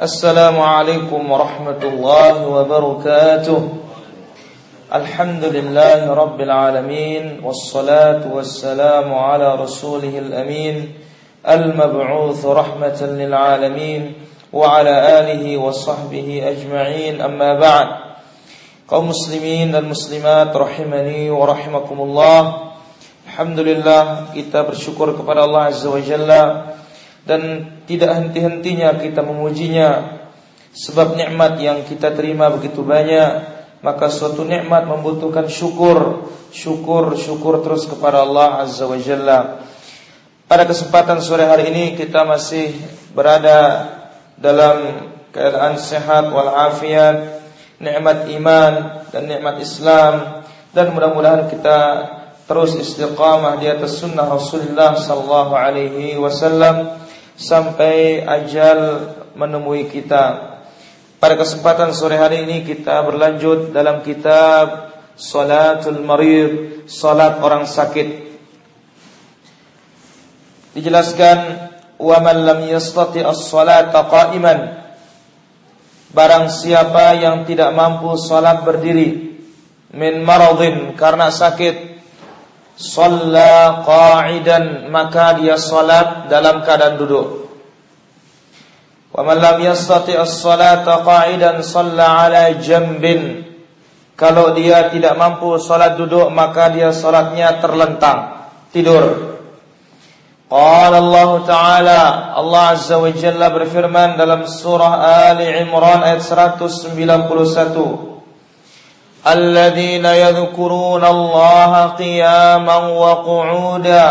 السلام عليكم ورحمة الله وبركاته. الحمد لله رب العالمين والصلاة والسلام على رسوله الأمين المبعوث رحمة للعالمين وعلى آله وصحبه أجمعين. أما بعد kaum muslimin dan muslimat rahimani wa rahimakumullah Alhamdulillah kita bersyukur kepada Allah Azza wa Jalla dan tidak henti-hentinya kita memujinya. Sebab nikmat yang kita terima begitu banyak maka suatu nikmat membutuhkan syukur. Syukur syukur terus kepada Allah azza wa jalla. Pada kesempatan sore hari ini kita masih berada dalam keadaan sehat walafiat nikmat iman dan nikmat Islam. Dan mudah-mudahan kita terus istiqamah di atas sunnah Rasulullah sallallahu alaihi wasallam sampai ajal menemui kita. Pada kesempatan sore hari ini kita berlanjut dalam kitab Salatul Marid, salat orang sakit. Dijelaskan wa man lam yastati as-salata qa'iman Barang siapa yang tidak mampu salat berdiri min maradin karena sakit Salla qa'idan maka dia salat dalam keadaan duduk. Wa man lam yastati as-salata qa'idan shalla 'ala jambin. Kalau dia tidak mampu salat duduk maka dia salatnya terlentang, tidur. Qala Allah Ta'ala Allah Azza wa Jalla berfirman dalam surah Ali Imran ayat 191 الذين يذكرون الله قياما وقعودا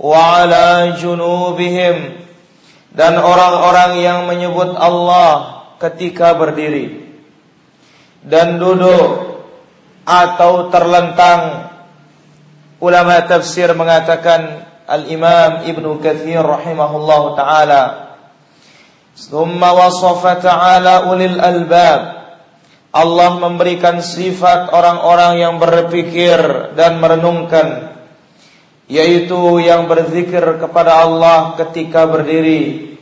وعلى جنوبهم dan orang-orang yang menyebut Allah ketika berdiri dan duduk atau terlentang ulama tafsir mengatakan al-Imam Ibnu Katsir rahimahullah taala thumma wasafa ta'ala ulil albab Allah memberikan sifat orang-orang yang berpikir dan merenungkan yaitu yang berzikir kepada Allah ketika berdiri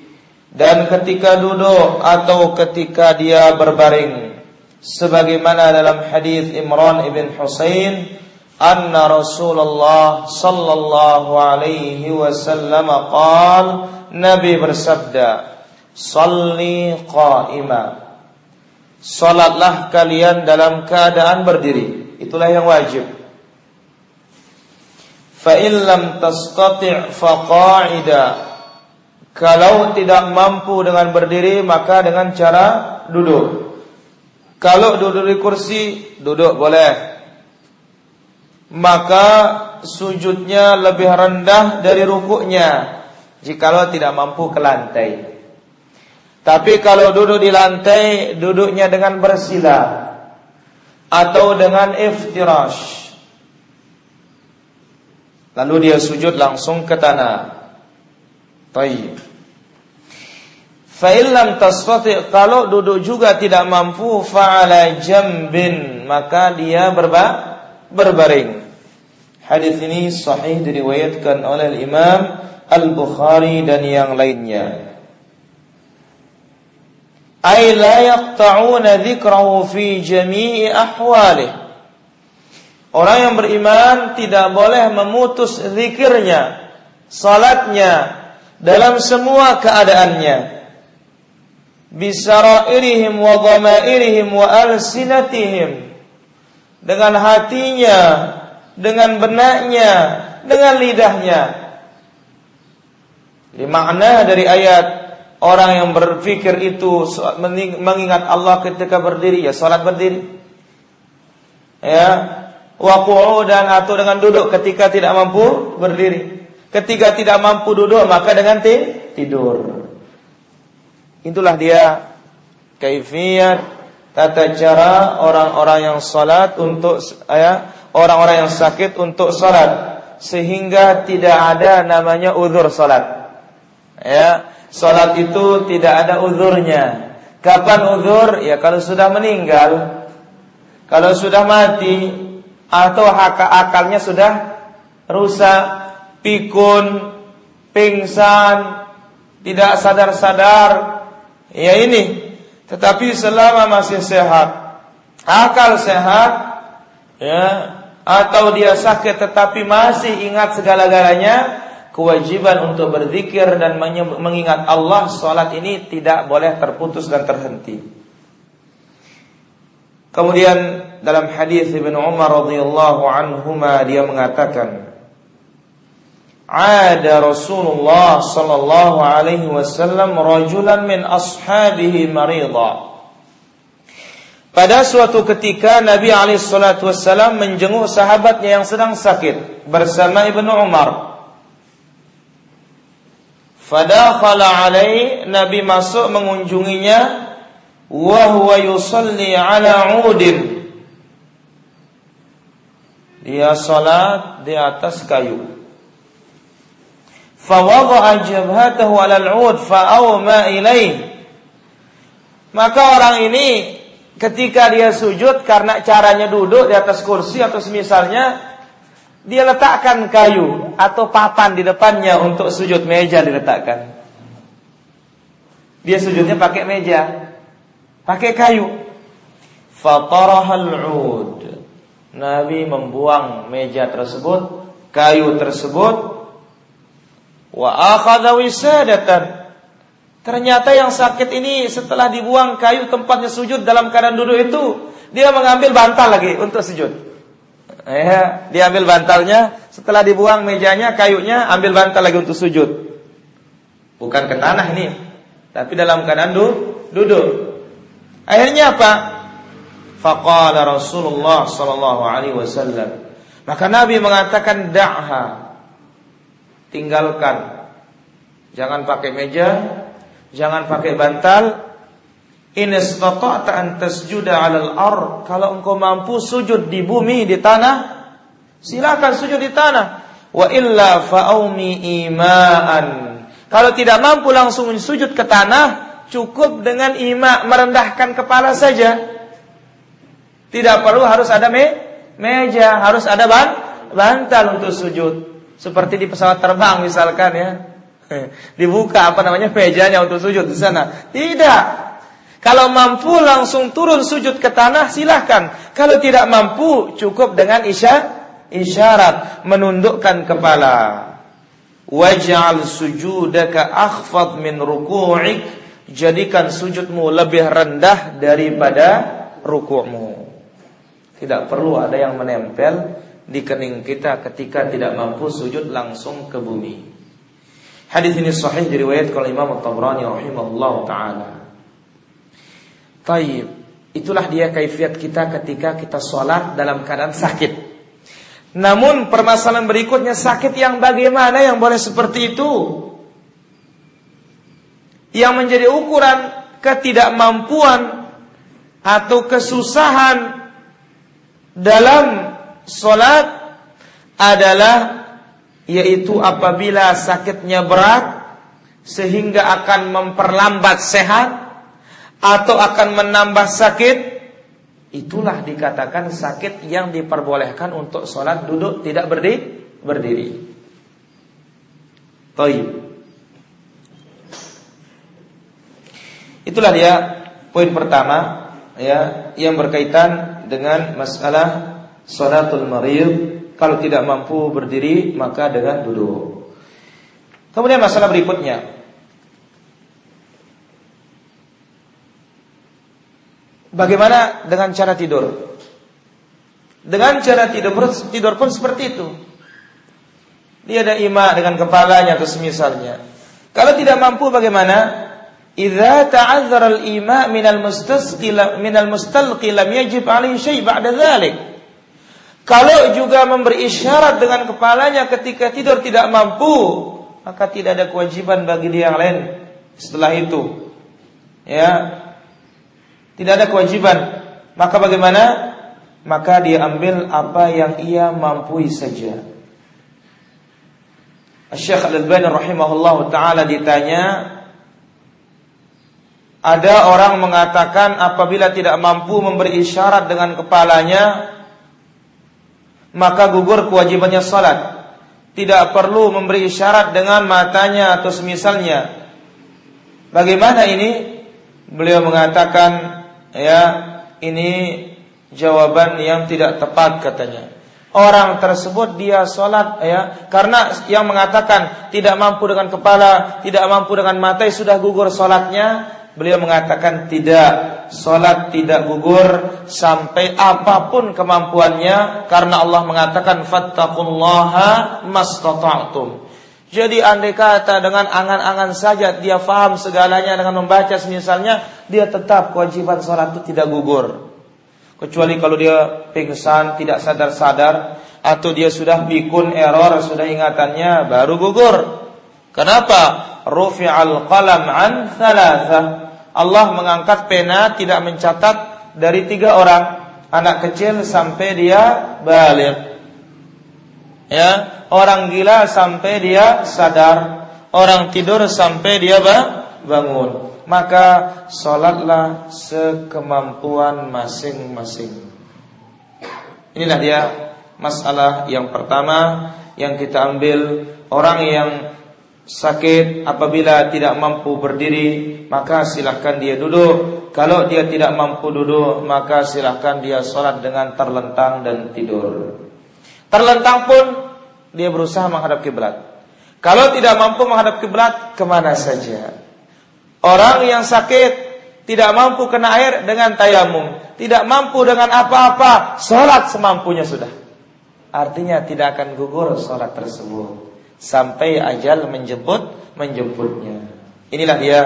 dan ketika duduk atau ketika dia berbaring. Sebagaimana dalam hadis Imran ibn Husain anna Rasulullah sallallahu alaihi wasallam qaal Nabi bersabda salli qa'ima Salatlah kalian dalam keadaan berdiri. Itulah yang wajib. Fa lam tastati' faqa'ida. Kalau tidak mampu dengan berdiri maka dengan cara duduk. Kalau duduk di kursi, duduk boleh. Maka sujudnya lebih rendah dari rukuknya jikalau tidak mampu ke lantai. Tapi kalau duduk di lantai, duduknya dengan bersila atau dengan iftirash. Lalu dia sujud langsung ke tanah. Tayyib. Fa'ilam tasfati kalau duduk juga tidak mampu fa'ala jambin maka dia berba berbaring. Hadis ini sahih diriwayatkan oleh Imam Al-Bukhari dan yang lainnya ay la yaqta'una dzikrahu fi jami'i ahwalih. Orang yang beriman tidak boleh memutus zikirnya, salatnya dalam semua keadaannya. Bisarairihim wa dhamairihim wa alsinatihim. Dengan hatinya, dengan benaknya, dengan lidahnya. Di makna dari ayat Orang yang berpikir itu mengingat Allah ketika berdiri ya salat berdiri. Ya, wa dan atau dengan duduk ketika tidak mampu berdiri. Ketika tidak mampu duduk maka dengan tidur. Itulah dia kaifiyat tata cara orang-orang yang salat untuk ya, orang-orang yang sakit untuk salat sehingga tidak ada namanya uzur salat. Ya, Salat itu tidak ada uzurnya. Kapan uzur? Ya kalau sudah meninggal. Kalau sudah mati atau hak akalnya sudah rusak, pikun, pingsan, tidak sadar-sadar, Ya ini. Tetapi selama masih sehat, akal sehat, ya, atau dia sakit tetapi masih ingat segala-galanya, kewajiban untuk berzikir dan mengingat Allah salat ini tidak boleh terputus dan terhenti. Kemudian dalam hadis Ibnu Umar radhiyallahu anhuma dia mengatakan Ada Rasulullah sallallahu alaihi wasallam rajulan min ashabihi marida. Pada suatu ketika Nabi alaihi salatu wasallam menjenguk sahabatnya yang sedang sakit bersama Ibnu Umar. Fadakhala alaihi Nabi masuk mengunjunginya wa huwa yusalli ala udin. Dia salat di atas kayu. Fawadha'a jabhatahu 'ala al-'ud fa'awma ilaih. Maka orang ini ketika dia sujud karena caranya duduk di atas kursi atau semisalnya dia letakkan kayu atau papan di depannya untuk sujud meja diletakkan. Dia sujudnya pakai meja, pakai kayu. Fatarahal 'ud. Nabi membuang meja tersebut, kayu tersebut Wa akhadha wisadatan. Ternyata yang sakit ini setelah dibuang kayu tempatnya sujud dalam keadaan duduk itu, dia mengambil bantal lagi untuk sujud. Ya, dia ambil bantalnya, setelah dibuang mejanya, kayunya, ambil bantal lagi untuk sujud. Bukan ke tanah ini, tapi dalam keadaan duduk. Akhirnya apa? Faqala Rasulullah sallallahu alaihi wasallam. Maka Nabi mengatakan da'ha tinggalkan. Jangan pakai meja, jangan pakai bantal. In istata'ta an tasjuda 'alal ar. Kalau engkau mampu sujud di bumi, di tanah, silakan sujud di tanah. Wa illa fa'aumi ima'an. Kalau tidak mampu langsung sujud ke tanah, cukup dengan ima merendahkan kepala saja. Tidak perlu harus ada me meja, harus ada ban bantal untuk sujud. Seperti di pesawat terbang misalkan ya. Dibuka apa namanya mejanya untuk sujud di sana. Tidak. Kalau mampu langsung turun sujud ke tanah silahkan. Kalau tidak mampu cukup dengan isya, isyarat menundukkan kepala. Waj'al sujudaka akhfad min ruku'ik. Jadikan sujudmu lebih rendah daripada rukukmu. Tidak perlu ada yang menempel di kening kita ketika tidak mampu sujud langsung ke bumi. Hadis ini sahih diriwayatkan oleh Imam At-Tabrani rahimahullah taala. Taib, itulah dia kaifiat kita ketika kita sholat dalam keadaan sakit. Namun permasalahan berikutnya sakit yang bagaimana yang boleh seperti itu? Yang menjadi ukuran ketidakmampuan atau kesusahan dalam Solat adalah yaitu apabila sakitnya berat sehingga akan memperlambat sehat atau akan menambah sakit itulah dikatakan sakit yang diperbolehkan untuk sholat duduk tidak berdiri berdiri. Taib. Itulah dia poin pertama ya yang berkaitan dengan masalah Salatul marid kalau tidak mampu berdiri maka dengan duduk. Kemudian masalah berikutnya. Bagaimana dengan cara tidur? Dengan cara tidur tidur pun seperti itu. Dia ada ima dengan kepalanya atau semisalnya. Kalau tidak mampu bagaimana? Idza ta'azzara al-ima min al-mustasqi min al-mustalqi lam yajib alaihi syai' ba'da dzalik. Kalau juga memberi isyarat dengan kepalanya ketika tidur tidak mampu, maka tidak ada kewajiban bagi dia yang lain setelah itu. Ya. Tidak ada kewajiban. Maka bagaimana? Maka dia ambil apa yang ia mampu saja. Syekh Al-Albani rahimahullah taala ditanya ada orang mengatakan apabila tidak mampu memberi isyarat dengan kepalanya maka gugur kewajibannya salat. Tidak perlu memberi isyarat dengan matanya atau semisalnya. Bagaimana ini? Beliau mengatakan ya ini jawaban yang tidak tepat katanya. Orang tersebut dia sholat ya karena yang mengatakan tidak mampu dengan kepala, tidak mampu dengan mata sudah gugur sholatnya. Beliau mengatakan tidak, sholat tidak gugur sampai apa pun kemampuannya karena Allah mengatakan fattaqullaha mastata'tum. Jadi andai kata dengan angan-angan saja dia faham segalanya dengan membaca misalnya dia tetap kewajiban sholat itu tidak gugur. Kecuali kalau dia pingsan, tidak sadar-sadar atau dia sudah bikun error, sudah ingatannya baru gugur. Kenapa? Rufi'al qalam an thalatha. Allah mengangkat pena tidak mencatat dari tiga orang, anak kecil sampai dia balik. Ya, orang gila sampai dia sadar, orang tidur sampai dia bangun. Maka sholatlah sekemampuan masing-masing. Inilah dia masalah yang pertama yang kita ambil. Orang yang sakit apabila tidak mampu berdiri maka silahkan dia duduk. Kalau dia tidak mampu duduk maka silahkan dia sholat dengan terlentang dan tidur. Terlentang pun dia berusaha menghadap kiblat kalau tidak mampu menghadap kiblat ke mana saja Orang yang sakit tidak mampu kena air dengan tayamum, tidak mampu dengan apa-apa, sholat semampunya sudah. Artinya tidak akan gugur sholat tersebut sampai ajal menjemput menjemputnya. Inilah dia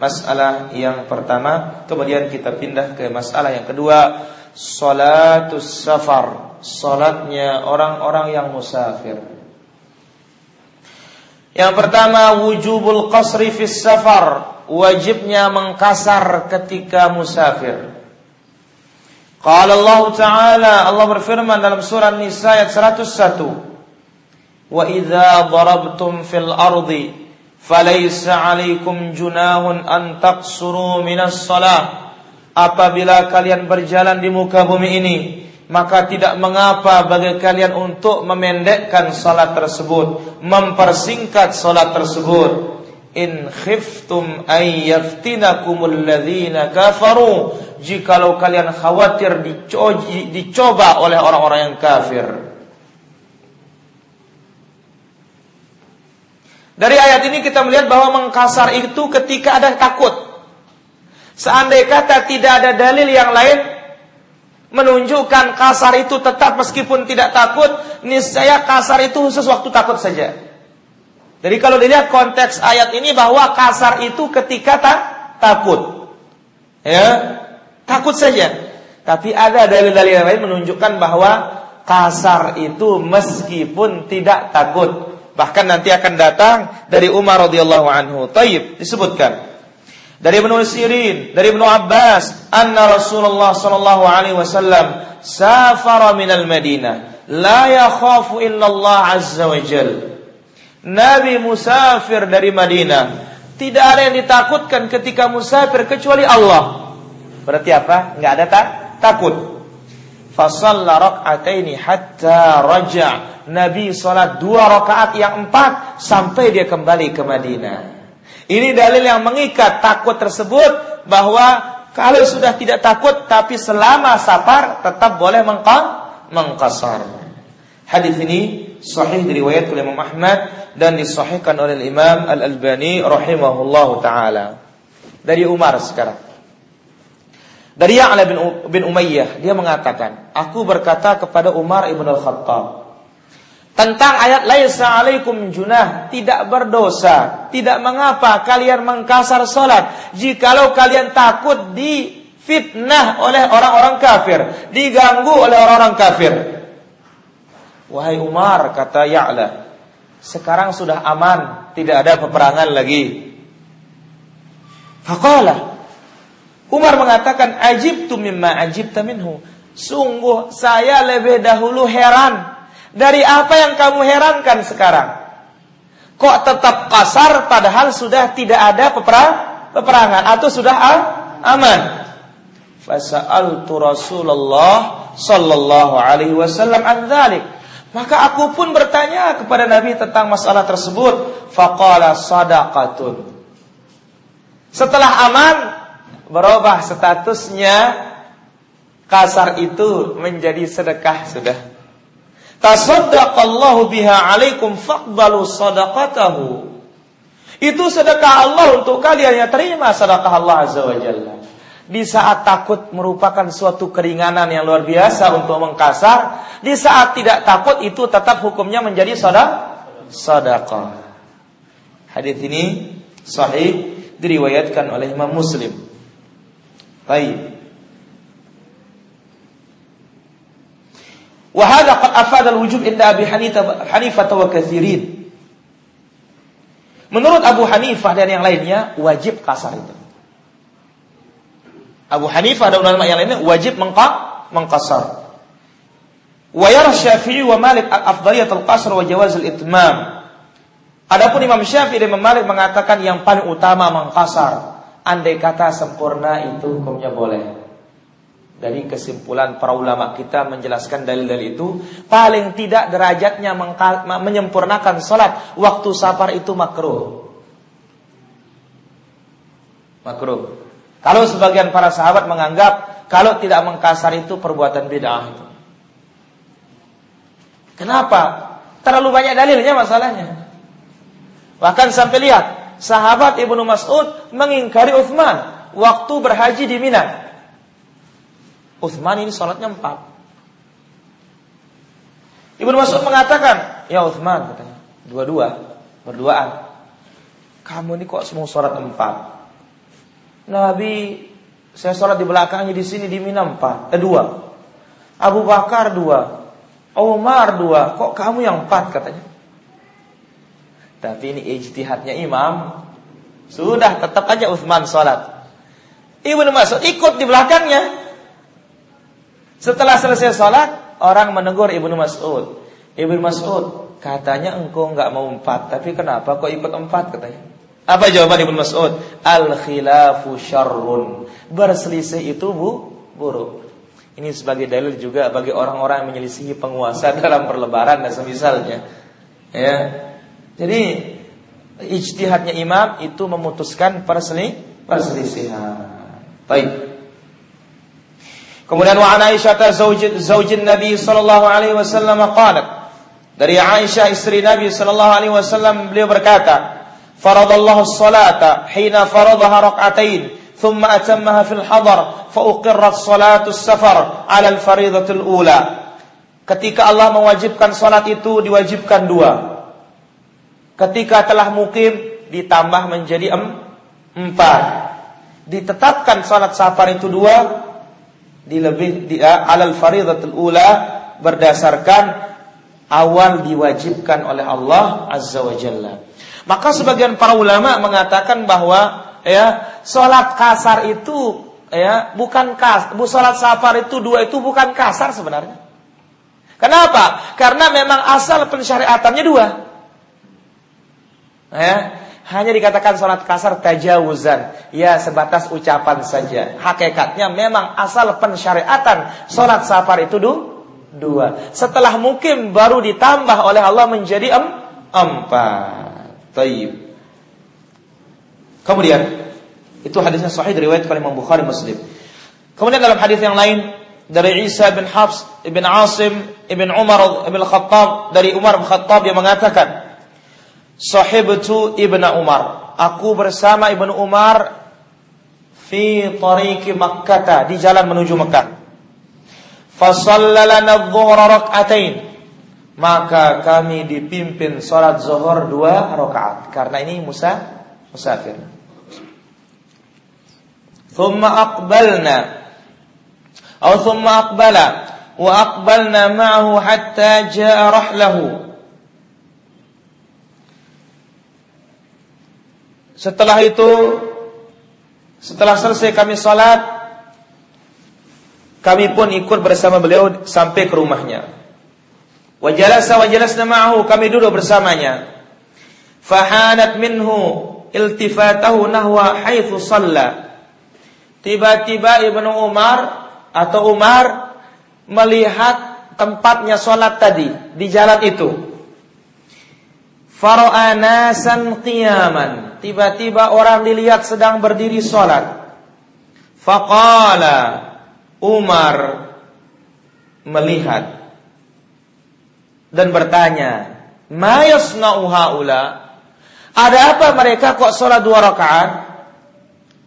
masalah yang pertama. Kemudian kita pindah ke masalah yang kedua, sholatus safar, sholatnya orang-orang yang musafir. Yang pertama wujubul qasri fis safar. Wajibnya mengkasar ketika musafir. Qala Allah Ta'ala Allah berfirman dalam surah Nisa ayat 101 Wa idza darabtum fil ardi falaysa 'alaikum junahun an taqsuru minas salah. Apabila kalian berjalan di muka bumi ini maka tidak mengapa bagi kalian untuk memendekkan salat tersebut, mempersingkat salat tersebut. In khiftum ay yaftinakumul ladzina kafaru. Jikalau kalian khawatir dicoba oleh orang-orang yang kafir. Dari ayat ini kita melihat bahwa mengkasar itu ketika ada takut. Seandai kata tidak ada dalil yang lain menunjukkan kasar itu tetap meskipun tidak takut, niscaya kasar itu khusus waktu takut saja. Jadi kalau dilihat konteks ayat ini bahwa kasar itu ketika tak takut. Ya, takut saja. Tapi ada dalil-dalil lain menunjukkan bahwa kasar itu meskipun tidak takut. Bahkan nanti akan datang dari Umar radhiyallahu anhu. Taib disebutkan dari Ibnu Sirin, dari Ibnu Abbas, anna Rasulullah sallallahu alaihi wasallam safara minal Madinah, la yakhafu illa Allah azza wa jalla. Nabi musafir dari Madinah. Tidak ada yang ditakutkan ketika musafir kecuali Allah. Berarti apa? Enggak ada tak? takut. Fasalla rak'ataini hatta raja. Nabi salat dua rakaat yang empat sampai dia kembali ke Madinah. Ini dalil yang mengikat takut tersebut bahwa kalau sudah tidak takut tapi selama safar tetap boleh mengkasar. Hadis ini sahih diriwayatkan oleh Imam Ahmad dan disahihkan oleh Imam Al-Albani rahimahullahu taala. Dari Umar sekarang. Dari Ya'la bin, bin Umayyah dia mengatakan, aku berkata kepada Umar ibn al-Khattab tentang ayat laisa alaikum junah tidak berdosa tidak mengapa kalian mengkasar salat jikalau kalian takut di fitnah oleh orang-orang kafir diganggu oleh orang-orang kafir Wahai Umar, kata Ya'la, sekarang sudah aman, tidak ada peperangan lagi. Faqala Umar mengatakan ajibtu mimma ajibta minhu. Sungguh saya lebih dahulu heran dari apa yang kamu herankan sekarang. Kok tetap kasar padahal sudah tidak ada peperangan atau sudah aman. Fasa'altu Rasulullah sallallahu alaihi wasallam an dzalik. Maka aku pun bertanya kepada Nabi tentang masalah tersebut. Faqala sadaqatun. Setelah aman, berubah statusnya kasar itu menjadi sedekah sudah. Tasaddaqallahu biha alaikum faqbalu sadaqatahu. Itu sedekah Allah untuk kalian yang terima sedekah Allah Azza wa Jalla. Di saat takut merupakan suatu keringanan yang luar biasa untuk mengkasar, di saat tidak takut itu tetap hukumnya menjadi sedekah. Hadis ini sahih diriwayatkan oleh Imam Muslim. Baik. وهذا قد أفاد الوجوب عند أبي حنيفة وكثيرين Menurut Abu Hanifah dan yang lainnya wajib kasar itu. Abu Hanifah dan ulama yang lainnya wajib mengka mengkasar. Wa yara Syafi'i wa Malik al-afdaliyat al-qasr wa jawaz al-itmam. Adapun Imam Syafi'i dan Imam Malik mengatakan yang paling utama mengkasar. Andai kata sempurna itu hukumnya boleh. Dari kesimpulan para ulama kita menjelaskan dalil-dalil itu Paling tidak derajatnya menyempurnakan sholat Waktu safar itu makruh. Makruh. Kalau sebagian para sahabat menganggap Kalau tidak mengkasar itu perbuatan bid'ah Kenapa? Terlalu banyak dalilnya masalahnya. Bahkan sampai lihat Sahabat Ibnu Mas'ud mengingkari Uthman Waktu berhaji di Mina Uthman ini sholatnya empat. Ibnu Mas'ud mengatakan, ya Uthman katanya, dua-dua, berduaan. Kamu ini kok semua sholat empat? Nabi, saya sholat di belakangnya di sini di Mina empat, eh dua. Abu Bakar dua, Umar dua, kok kamu yang empat katanya? Tapi ini ijtihadnya imam. Sudah tetap aja Uthman sholat. Ibnu Mas'ud ikut di belakangnya. Setelah selesai sholat, orang menegur Ibnu Mas'ud. Ibnu Mas'ud, katanya engkau nggak mau empat, tapi kenapa kok ikut empat katanya? Apa jawaban Ibnu Mas'ud? Al khilafu syarrun. Berselisih itu bu, buruk. Ini sebagai dalil juga bagi orang-orang yang menyelisihi penguasa dalam perlebaran dan semisalnya. Ya. Jadi ijtihadnya imam itu memutuskan perselisihan. Baik. Kemudian wa Aisyah zaujin zaujin Nabi sallallahu alaihi wasallam qalat. Dari Aisyah istri Nabi sallallahu alaihi wasallam beliau berkata faradallahu as-salata hina faradaha rak'atain atammaha fil hadar fa uqirrat salatu as-safar 'ala al-fariidati al-ula ketika Allah mewajibkan salat itu diwajibkan dua. Ketika telah mukim ditambah menjadi empat. Ditetapkan salat safar itu dua di lebih di alal faridatul ula berdasarkan awal diwajibkan oleh Allah azza wa jalla. Maka sebagian para ulama mengatakan bahwa ya salat kasar itu ya bukan kas, bu salat safar itu dua itu bukan kasar sebenarnya. Kenapa? Karena memang asal pensyariatannya dua. Ya, hanya dikatakan sholat kasar tajawuzan. Ya sebatas ucapan saja. Hakikatnya memang asal pensyariatan sholat safar itu du, dua. Setelah mukim baru ditambah oleh Allah menjadi em, empat. Taib. Kemudian itu hadisnya sahih dari riwayat Imam Bukhari Muslim. Kemudian dalam hadis yang lain dari Isa bin Habs ibn Asim ibn Umar ibn Khattab dari Umar bin Khattab dia mengatakan Sahibtu Ibnu Umar. Aku bersama Ibnu Umar fi tariqi Makkah di jalan menuju Mekah. Fasallalana dhuhra rak'atain. Maka kami dipimpin salat zuhur dua rakaat karena ini Musa musafir. Thumma aqbalna atau thumma aqbala wa aqbalna ma'ahu hatta jaa rahlahu Setelah itu setelah selesai kami salat kami pun ikut bersama beliau sampai ke rumahnya. Wa jalasa wa jalasna ma'ahu kami duduk bersamanya. Fahanat minhu iltifatahu nahwa haitsu shalla. Tiba-tiba Ibnu Umar atau Umar melihat tempatnya salat tadi di jalan itu. Faro'a nasan qiyaman. Tiba-tiba orang dilihat sedang berdiri sholat. Faqala Umar melihat dan bertanya, "Ma yasna'u haula?" Ada apa mereka kok sholat dua rakaat?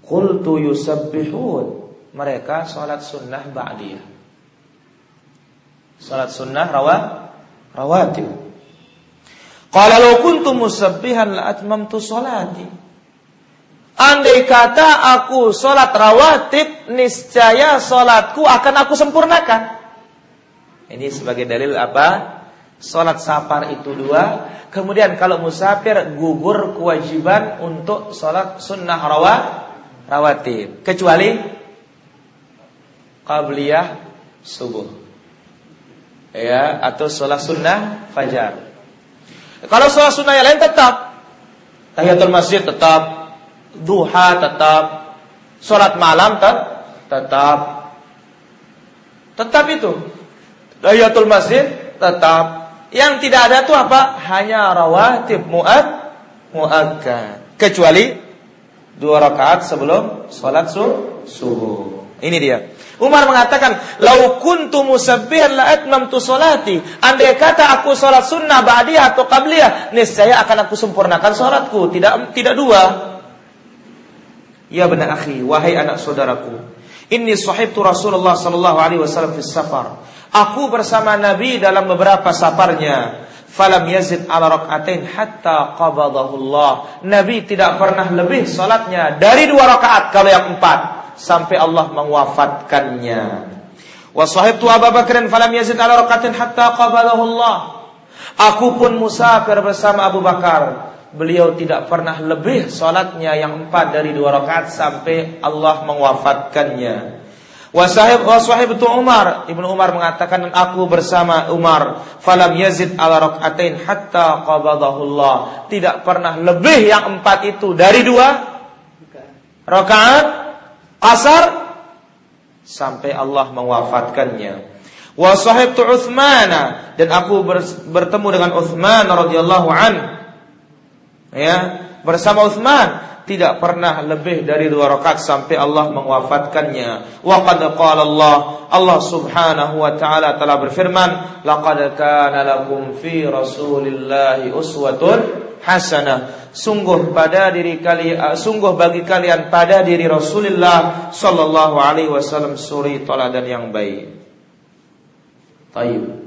Qultu yusabbihun. Mereka sholat sunnah ba'diyah. Sholat sunnah rawat rawatib. Qala law kuntu musabbihan la atmamtu sholati. Andai kata aku sholat rawatib, niscaya sholatku akan aku sempurnakan. Ini sebagai dalil apa? Sholat safar itu dua Kemudian kalau musafir gugur kewajiban untuk sholat sunnah rawat rawatib Kecuali Qabliyah subuh Ya Atau sholat sunnah fajar Kalau sholat sunnah yang lain tetap Tahiyatul masjid tetap Duha tetap Sholat malam tetap Tetap itu Tahiyatul masjid tetap yang tidak ada itu apa? Hanya rawatib muad muakkad. Kecuali dua rakaat sebelum salat subuh. Ini dia. Umar mengatakan, "Lau kuntu musabbihan la atmamtu salati." Andai kata aku salat sunnah ba'diyah atau qabliyah, niscaya akan aku sempurnakan salatku, tidak tidak dua. Ya benar akhi, wahai anak saudaraku, inni sahibtu Rasulullah sallallahu alaihi wasallam fi safar. Aku bersama Nabi dalam beberapa saparnya. Falam yazid ala rakaatain hatta qabadahullah. Nabi tidak pernah lebih salatnya dari dua rakaat kalau yang empat sampai Allah mewafatkannya. Wa sahibtu Abu Bakrin falam yazid ala rakaatain hatta qabadahullah. Aku pun musafir bersama Abu Bakar. Beliau tidak pernah lebih salatnya yang empat dari dua rakaat sampai Allah mewafatkannya. Wasahib wasahib itu Umar Ibnu Umar mengatakan aku bersama Umar falam yazid ala rakaatain hatta qabadahullah tidak pernah lebih yang empat itu dari dua rakaat asar sampai Allah mewafatkannya wa sahibtu Utsman dan aku bertemu dengan Utsman radhiyallahu an ya bersama Utsman tidak pernah lebih dari dua rakaat sampai Allah mewafatkannya. Wa qad qala Allah, Allah Subhanahu wa taala telah berfirman, laqad kana lakum fi Rasulillahi uswatun hasanah. Sungguh pada diri kalian sungguh bagi kalian pada diri Rasulullah sallallahu alaihi wasallam suri teladan yang baik. Tayyib.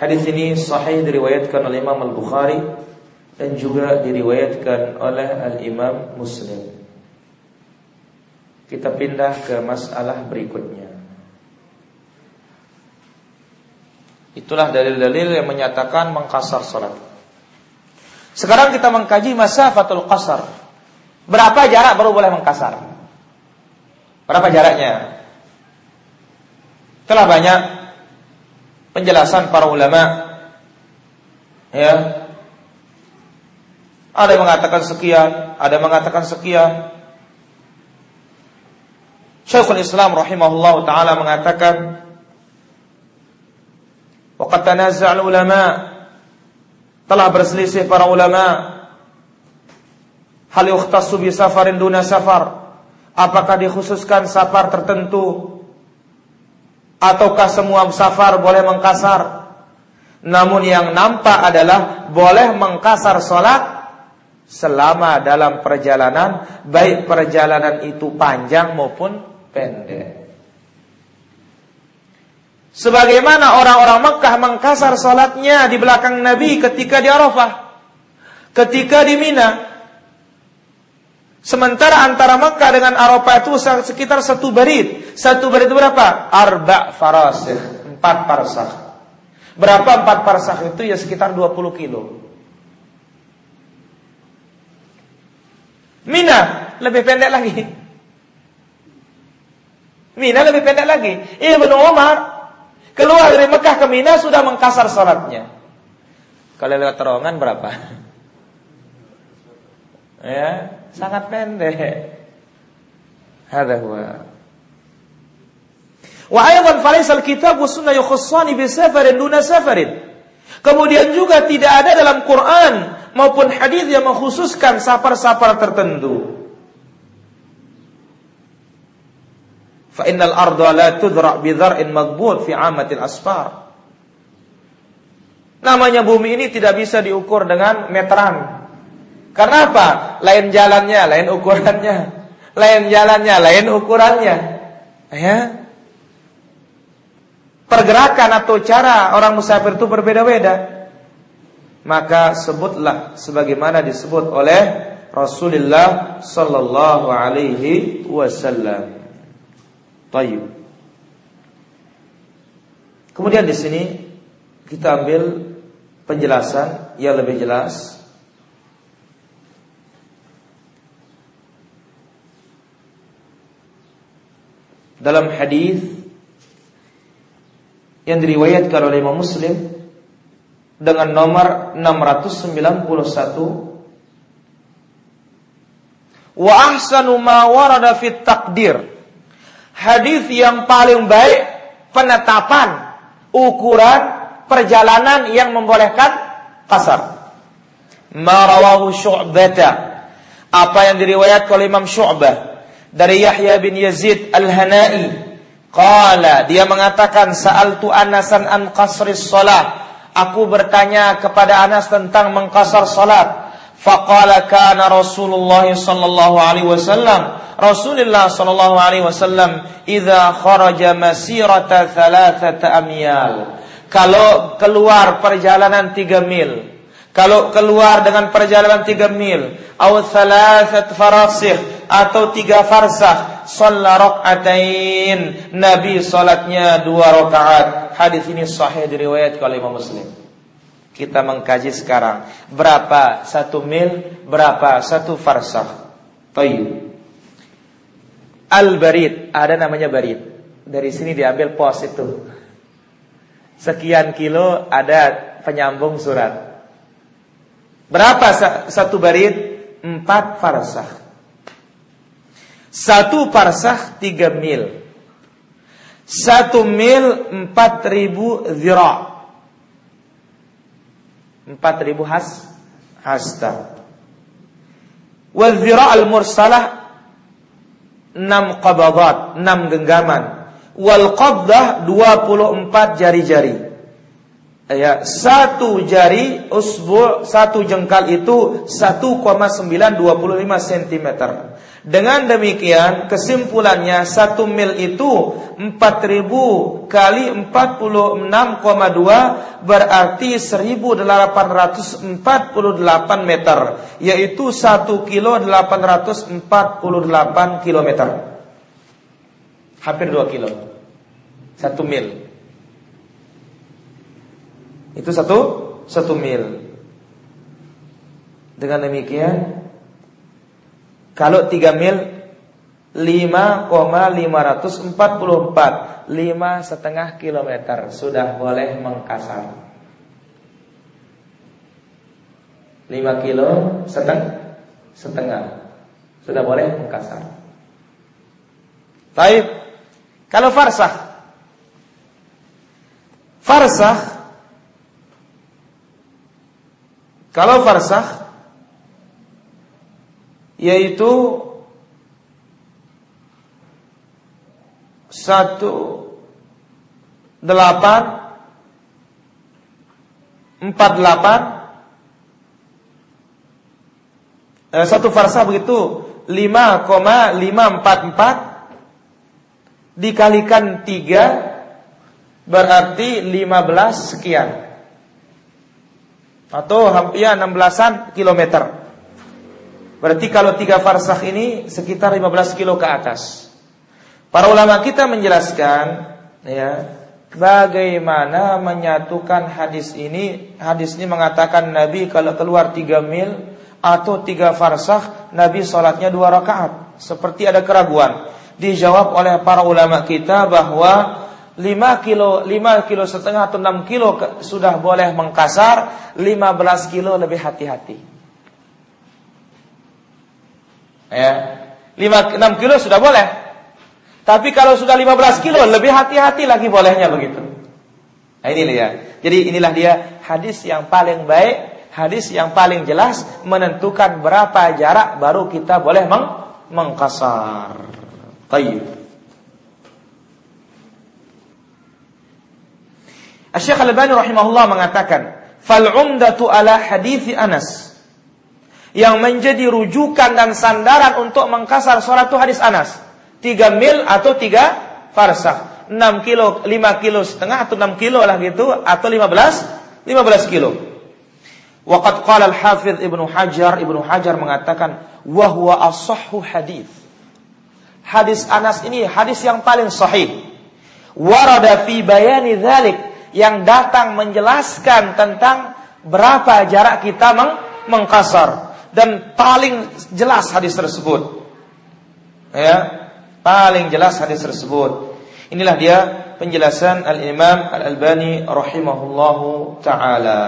Hadis ini sahih diriwayatkan oleh Imam Al-Bukhari dan juga diriwayatkan oleh Al-Imam Muslim. Kita pindah ke masalah berikutnya. Itulah dalil-dalil yang menyatakan mengkasar salat. Sekarang kita mengkaji masafatul qasar. Berapa jarak baru boleh mengkasar? Berapa jaraknya? Telah banyak penjelasan para ulama ya ada yang mengatakan sekian, ada yang mengatakan sekian. Syekhul Islam rahimahullah taala mengatakan Waqad tanaza'al ulama. Telah berselisih para ulama. Hal yukhtassu bi safarin duna safar? Apakah dikhususkan safar tertentu? Ataukah semua safar boleh mengkasar? Namun yang nampak adalah boleh mengkasar salat selama dalam perjalanan baik perjalanan itu panjang maupun pendek. Sebagaimana orang-orang Mekah mengkasar salatnya di belakang Nabi ketika di Arafah, ketika di Mina. Sementara antara Mekah dengan Arafah itu sekitar satu barit. Satu barit itu berapa? Arba farasih, empat parsah. Berapa empat parsah itu? Ya sekitar 20 kilo. Mina lebih pendek lagi. Mina lebih pendek lagi. Ibnu Umar keluar dari Mekah ke Mina sudah mengkasar sholatnya. Kalau lewat terowongan berapa? Ya, sangat pendek. Hada huwa. Wa aydan falaysa al-kitab wa sunnah yukhassani bi safarin duna safarin. Kemudian juga tidak ada dalam Quran maupun hadis yang mengkhususkan safar-safar tertentu. Fa innal arda la tudra' bi dhar'in maghbut fi 'amatil asfar. Namanya bumi ini tidak bisa diukur dengan meteran. Karena apa? Lain jalannya, lain ukurannya. Lain jalannya, lain ukurannya. Ya. Pergerakan atau cara orang musafir itu berbeda-beda. Maka sebutlah sebagaimana disebut oleh Rasulullah sallallahu alaihi wasallam. Tayyib. Kemudian di sini kita ambil penjelasan yang lebih jelas. Dalam hadis yang diriwayatkan oleh Imam Muslim dengan nomor 691 wa ahsanu ma warada fit takdir hadis yang paling baik penetapan ukuran perjalanan yang membolehkan kasar. Marawahu Syu'bata. Apa yang diriwayatkan oleh Imam Syu'bah dari Yahya bin Yazid Al-Hana'i. Qala dia mengatakan sa'altu Anasan an qasris salat. Aku bertanya kepada Anas tentang mengkasar salat. Faqala kana Rasulullah sallallahu alaihi wasallam Rasulullah sallallahu alaihi wasallam idza kharaja masirata thalathata amyal kalau keluar perjalanan tiga mil, kalau keluar dengan perjalanan tiga mil, atau thalathat farasih atau tiga farsah, shalla rak'atain. Nabi salatnya dua rakaat. Hadis ini sahih diriwayatkan oleh Imam Muslim. Kita mengkaji sekarang berapa satu mil, berapa satu farsah. Tayyib. Al-barid, ada namanya barid. Dari sini diambil pos itu sekian kilo ada penyambung surat. Berapa satu barit? Empat farsah. Satu farsah tiga mil. Satu mil empat ribu zira. Empat ribu has hasta. Wal al-mursalah enam qabadat, enam genggaman wal qabdah 24 jari-jari. Ya, satu jari usbu satu jengkal itu 1,925 cm. Dengan demikian kesimpulannya satu mil itu 4000 kali 46,2 berarti 1848 meter yaitu 1 kilo 848 kilometer. Hampir 2 kilo. Satu mil. Itu satu satu mil. Dengan demikian, kalau tiga mil lima koma lima ratus empat puluh empat lima setengah kilometer sudah boleh mengkasar. Lima kilo setengah setengah sudah boleh mengkasar. Baik. Kalau farsah Farsah Kalau farsah Yaitu Satu Delapan Empat delapan eh, Satu farsah begitu Lima koma lima empat empat Dikalikan tiga berarti 15 sekian. Atau ya 16-an kilometer. Berarti kalau tiga farsah ini sekitar 15 kilo ke atas. Para ulama kita menjelaskan ya bagaimana menyatukan hadis ini. Hadis ini mengatakan Nabi kalau keluar 3 mil atau tiga farsah Nabi sholatnya dua rakaat. Seperti ada keraguan. Dijawab oleh para ulama kita bahwa 5 kilo, 5 kilo setengah atau 6 kilo sudah boleh mengkasar, 15 kilo lebih hati-hati. Ya. 5 6 kilo sudah boleh. Tapi kalau sudah 15 kilo lebih hati-hati lagi bolehnya begitu. Nah ini dia. Jadi inilah dia hadis yang paling baik, hadis yang paling jelas menentukan berapa jarak baru kita boleh meng mengkasar. Tayyib. Syekh Al-Albani rahimahullah mengatakan, "Fal umdatu ala hadithi Anas." Yang menjadi rujukan dan sandaran untuk mengkasar sholat itu hadis Anas. 3 mil atau 3 farsah. 6 kilo, 5 kilo setengah atau 6 kilo lah gitu atau 15 15 kilo. Waqad qala al-Hafidh Ibnu Hajar, Ibnu Hajar mengatakan wa huwa asahhu hadis. Hadis Anas ini hadis yang paling sahih. Warada fi bayani dzalik yang datang menjelaskan tentang berapa jarak kita meng mengkasar dan paling jelas hadis tersebut. Ya, paling jelas hadis tersebut. Inilah dia penjelasan Al-Imam Al-Albani rahimahullahu taala.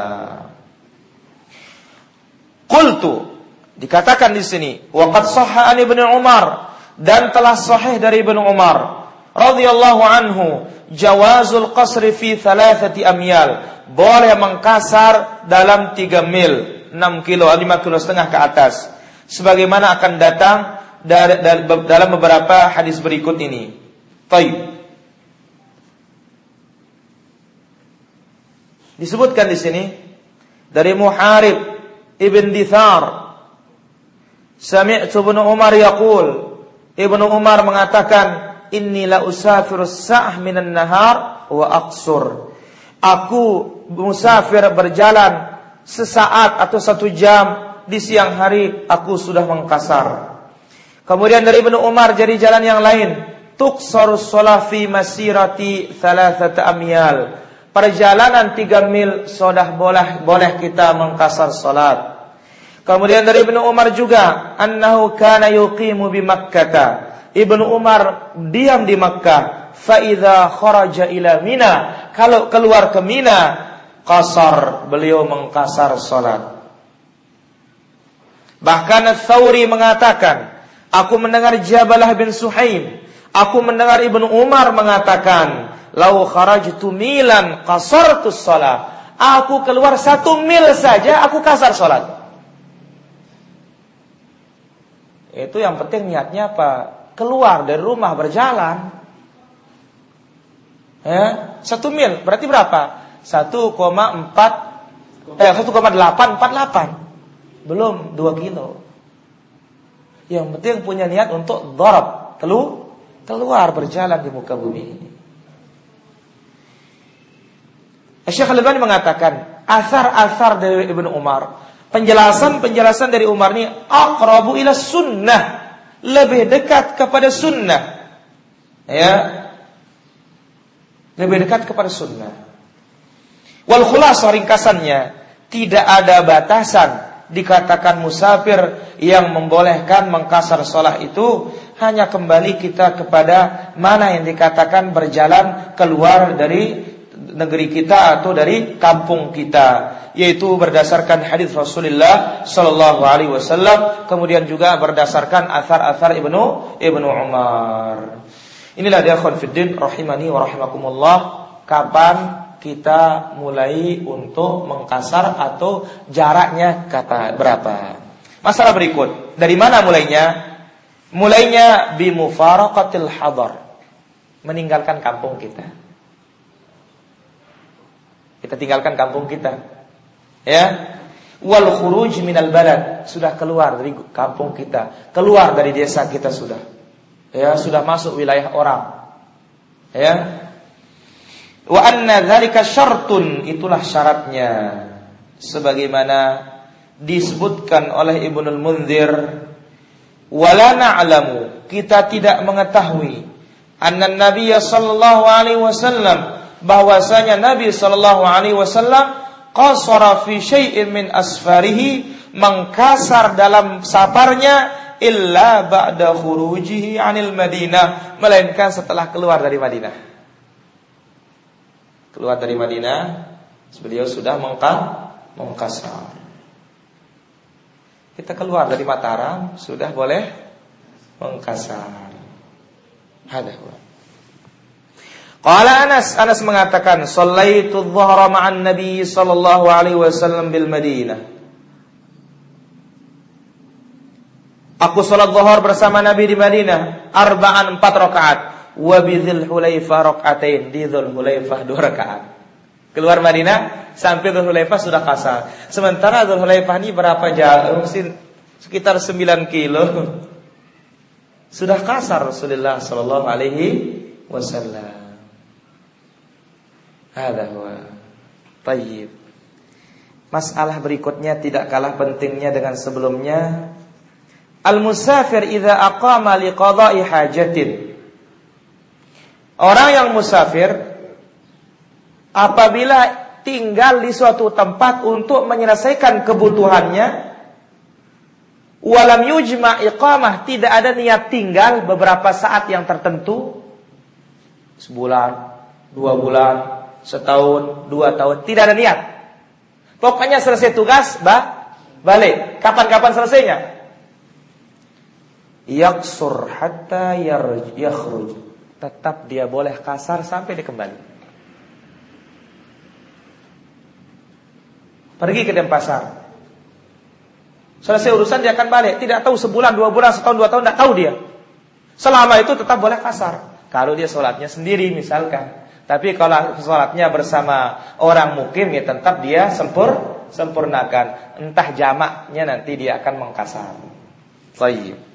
Qultu dikatakan di sini waqad sahha an Ibnu Umar dan telah sahih dari Ibnu Umar radhiyallahu anhu jawazul qasri fi thalathati amyal. Boleh mengkasar dalam 3 mil 6 kilo 5 kilo setengah ke atas. Sebagaimana akan datang dari, dari, dalam beberapa hadis berikut ini. Taib. Disebutkan di sini dari Muharib ibn Dithar Sami'tu Ibnu Umar yaqul. Ibnu Umar mengatakan inni la usafiru sa'ah minan nahar wa aqsur. Aku musafir berjalan sesaat atau satu jam di siang hari aku sudah mengkasar. Kemudian dari Ibnu Umar jadi jalan yang lain. Tuqsaru sholah fi masirati thalathata amyal. Perjalanan tiga mil sudah boleh boleh kita mengkasar salat. Kemudian dari Ibnu Umar juga annahu kana yuqimu bi Makkah Ibnu Umar diam di Makkah. Faida kharaja ila Mina. Kalau keluar ke Mina, kasar beliau mengkasar salat. Bahkan Thawri mengatakan, aku mendengar Jabalah bin Suhaim, aku mendengar Ibnu Umar mengatakan, lau kharajtu milan kasartu salat. Aku keluar satu mil saja, aku kasar salat. Itu yang penting niatnya apa? Keluar dari rumah berjalan. Ya satu mil berarti berapa? 1,4 eh 1,848 belum 2 kilo. Yang penting punya niat untuk dorab telu keluar berjalan di muka bumi ini. Syekh Al-Albani mengatakan asar-asar dari Ibnu Umar penjelasan-penjelasan dari Umar ini aqrabu ila sunnah lebih dekat kepada sunnah. Ya. Lebih dekat kepada sunnah. Wal khulasah ringkasannya, tidak ada batasan dikatakan musafir yang membolehkan mengkasar sholat itu hanya kembali kita kepada mana yang dikatakan berjalan keluar dari negeri kita atau dari kampung kita yaitu berdasarkan hadis Rasulullah sallallahu alaihi wasallam kemudian juga berdasarkan asar-asar Ibnu Ibnu Umar. Inilah dia khonfiddin rahimani wa rahimakumullah kapan kita mulai untuk mengkasar atau jaraknya kata berapa. Masalah berikut, dari mana mulainya? Mulainya bi mufaraqatil hadar. Meninggalkan kampung kita. Kita tinggalkan kampung kita. Ya. Wal khuruj minal balad, sudah keluar dari kampung kita, keluar dari desa kita sudah. Ya, sudah masuk wilayah orang. Ya. Wa anna dzalika syartun, itulah syaratnya. Sebagaimana disebutkan oleh Ibnul Munzir, wala na'lamu, kita tidak mengetahui anna Nabi sallallahu alaihi wasallam bahwasanya Nabi Shallallahu Alaihi Wasallam qasara fi syai'in min asfarihi mengkasar dalam safarnya illa ba'da khurujihi anil Madinah melainkan setelah keluar dari Madinah. Keluar dari Madinah, beliau sudah mengka mengkasar. Kita keluar dari Mataram sudah boleh mengkasar. Ada. Qala Anas, Anas mengatakan, "Shallaitu dhuhra ma'an Nabi sallallahu alaihi wasallam bil Madinah." Aku salat zuhur bersama Nabi di Madinah, arba'an empat rakaat, wa bi Dzul Hulaifah rakaatain, di Dzul Hulaifah dua rakaat. Keluar Madinah sampai Dzulhulaifah sudah kasar. Sementara Dzulhulaifah ini berapa jauh? Sekitar 9 kilo. Sudah kasar Rasulullah sallallahu alaihi wasallam. Hada huwa. Tayyib. Masalah berikutnya tidak kalah pentingnya dengan sebelumnya. Al-musafir idza aqama liqada'i hajatin. Orang yang musafir apabila tinggal di suatu tempat untuk menyelesaikan kebutuhannya walam yujma iqamah tidak ada niat tinggal beberapa saat yang tertentu sebulan, dua bulan, setahun, dua tahun tidak ada niat Pokoknya selesai tugas, bah, balik. Kapan-kapan selesainya? Yaksur hatta yakhruj. Tetap dia boleh kasar sampai dia kembali. Pergi ke Denpasar. Selesai urusan dia akan balik. Tidak tahu sebulan, dua bulan, setahun, dua tahun, tidak tahu dia. Selama itu tetap boleh kasar. Kalau dia sholatnya sendiri misalkan. Tapi kalau sholatnya bersama orang mukim ya tetap dia sempur sempurnakan. Entah jamaknya nanti dia akan mengkasar. Baik.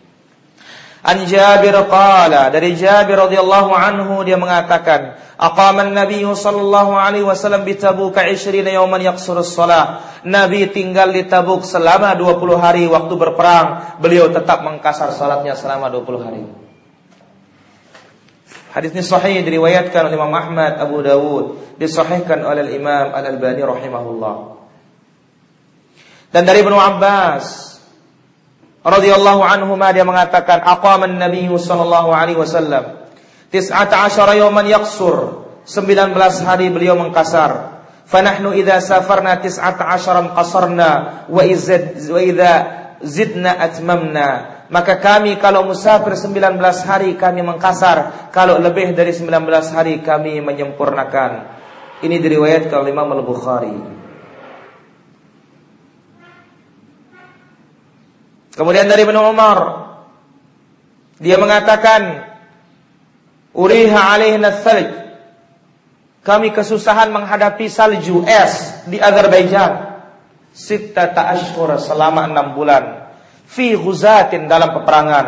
An Jabir qala dari Jabir radhiyallahu anhu dia mengatakan aqama an-nabiy sallallahu alaihi wasallam bi Tabuk 20 yawman yaqsuru shalah Nabi tinggal di Tabuk selama 20 hari waktu berperang beliau tetap mengkasar salatnya selama 20 hari Hadis ini sahih diriwayatkan oleh Imam Ahmad, Abu Dawud, disahihkan oleh Imam Al-Albani rahimahullah. Dan dari Ibnu Abbas radhiyallahu anhu dia mengatakan aqama an-nabiy sallallahu alaihi wasallam 19 yawman yaqsur. 19 hari beliau mengkasar. Fanahnu idza safarna 19 qasarna wa izad wa idza zidna atmamna maka kami kalau musafir 19 hari kami mengkasar, kalau lebih dari 19 hari kami menyempurnakan. Ini diriwayatkan oleh Imam Al-Bukhari. Kemudian dari Ibnu Umar dia mengatakan Uriha alaihna thalj Kami kesusahan menghadapi salju es di Azerbaijan. Sittata ashhur selama enam bulan fi ghuzatin dalam peperangan.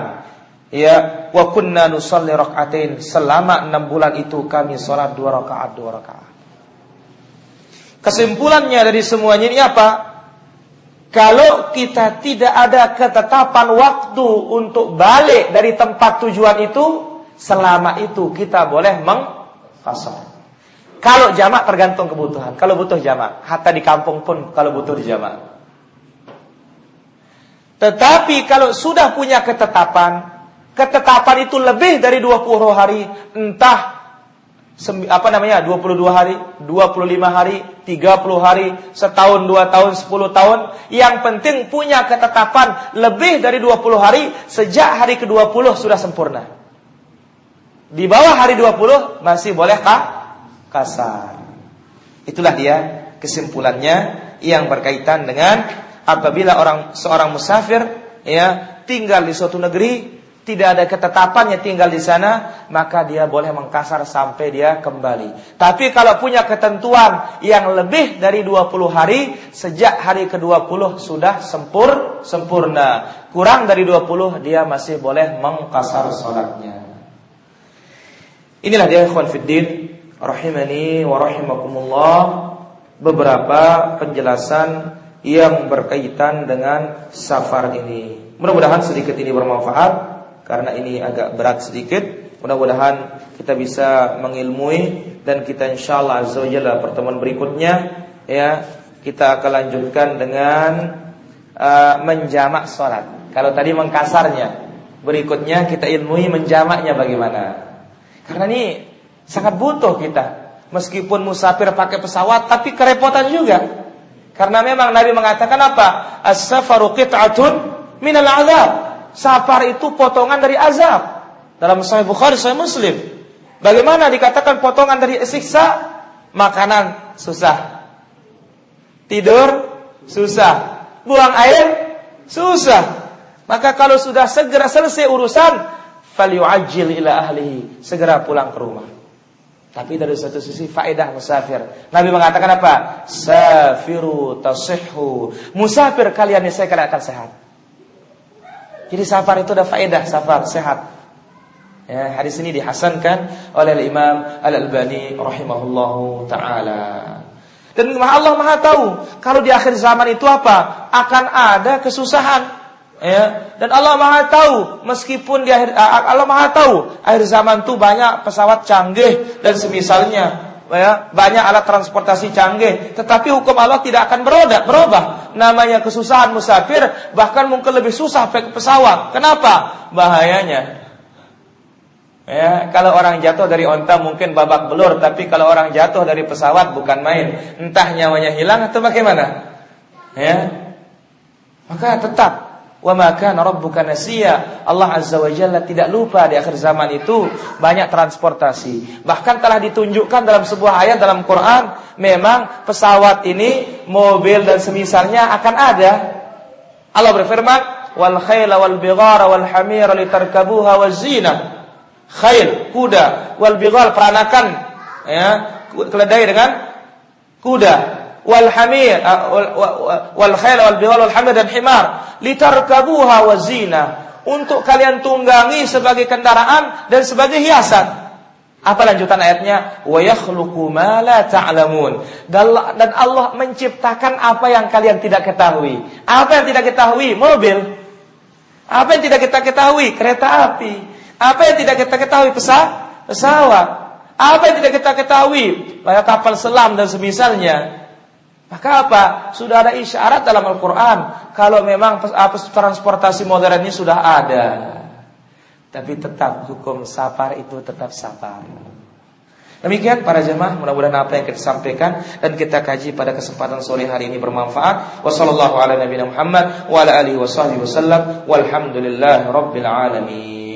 Ya wa kunna nusalli rakaatain selama enam bulan itu kami sholat dua rakaat dua rakaat. Kesimpulannya dari semuanya ini apa? Kalau kita tidak ada ketetapan waktu untuk balik dari tempat tujuan itu selama itu kita boleh mengkasar kalau jamak tergantung kebutuhan. Kalau butuh jamak, hatta di kampung pun kalau butuh di jamak. Tetapi kalau sudah punya ketetapan, ketetapan itu lebih dari 20 hari, entah apa namanya 22 hari, 25 hari, 30 hari, setahun, dua tahun, 10 tahun. Yang penting punya ketetapan lebih dari 20 hari sejak hari ke-20 sudah sempurna. Di bawah hari 20 masih boleh kah? kasar. Itulah dia kesimpulannya yang berkaitan dengan apabila orang seorang musafir ya tinggal di suatu negeri tidak ada ketetapannya tinggal di sana, maka dia boleh mengkasar sampai dia kembali. Tapi kalau punya ketentuan yang lebih dari 20 hari, sejak hari ke-20 sudah sempur, sempurna. Kurang dari 20, dia masih boleh mengkasar sholatnya. Inilah dia ikhwan fiddin, rahimani wa rahimakumullah, beberapa penjelasan yang berkaitan dengan safar ini. Mudah-mudahan sedikit ini bermanfaat karena ini agak berat sedikit. Mudah-mudahan kita bisa mengilmui dan kita insyaallah azza wajalla pertemuan berikutnya ya kita akan lanjutkan dengan uh, menjamak sholat. Kalau tadi mengkasarnya, berikutnya kita ilmui menjamaknya bagaimana. Karena ini sangat butuh kita. Meskipun musafir pakai pesawat, tapi kerepotan juga. Karena memang Nabi mengatakan apa? As-safaru qit'atun minal azab. Safar itu potongan dari azab. Dalam Sahih Bukhari, Sahih Muslim. Bagaimana dikatakan potongan dari siksa? Makanan susah. Tidur susah. Buang air susah. Maka kalau sudah segera selesai urusan, falyu'ajjil ila ahlihi. Segera pulang ke rumah. Tapi dari satu sisi faedah musafir. Nabi mengatakan apa? Safiru tasihhu. Musafir kalian ini saya kalian akan sehat. Jadi safar itu ada faedah safar sehat. Ya, hadis ini dihasankan oleh Imam Al-Albani rahimahullahu taala. Dan Allah Maha tahu kalau di akhir zaman itu apa? Akan ada kesusahan. Ya, dan Allah Maha tahu meskipun di akhir Allah Maha tahu akhir zaman itu banyak pesawat canggih dan semisalnya ya, banyak alat transportasi canggih, tetapi hukum Allah tidak akan beroda, berubah. Namanya kesusahan musafir bahkan mungkin lebih susah pakai pesawat. Kenapa? Bahayanya. Ya, kalau orang jatuh dari onta mungkin babak belur, tapi kalau orang jatuh dari pesawat bukan main. Entah nyawanya hilang atau bagaimana. Ya. Maka tetap Wa ma kana rabbuka nasiya. Allah Azza wa Jalla tidak lupa di akhir zaman itu banyak transportasi. Bahkan telah ditunjukkan dalam sebuah ayat dalam Quran, memang pesawat ini, mobil dan semisalnya akan ada. Allah berfirman, "Wal khayla wal bighara wal hamira litarkabuha waz zina." Khail, kuda, wal bighal peranakan ya, keledai dengan kuda wal hamir wal khail wal wal hamir dan himar litarkabuha wa zina untuk kalian tunggangi sebagai kendaraan dan sebagai hiasan. Apa lanjutan ayatnya? Wa yakhluqu. Dan Allah menciptakan apa yang kalian tidak ketahui. Apa yang tidak ketahui? Mobil. Apa yang tidak kita ketahui? Kereta api. Apa yang tidak kita ketahui? Pesawat. Apa yang tidak kita ketahui? Kapal selam dan semisalnya. Maka apa? Sudah ada isyarat dalam Al-Quran. Kalau memang transportasi modern ini sudah ada. Tapi tetap hukum safar itu tetap safar. Demikian para jemaah, mudah-mudahan apa yang kita sampaikan dan kita kaji pada kesempatan sore hari ini bermanfaat. Wassalamualaikum warahmatullahi wabarakatuh. Wa ala alihi wasallam. Walhamdulillah rabbil alamin.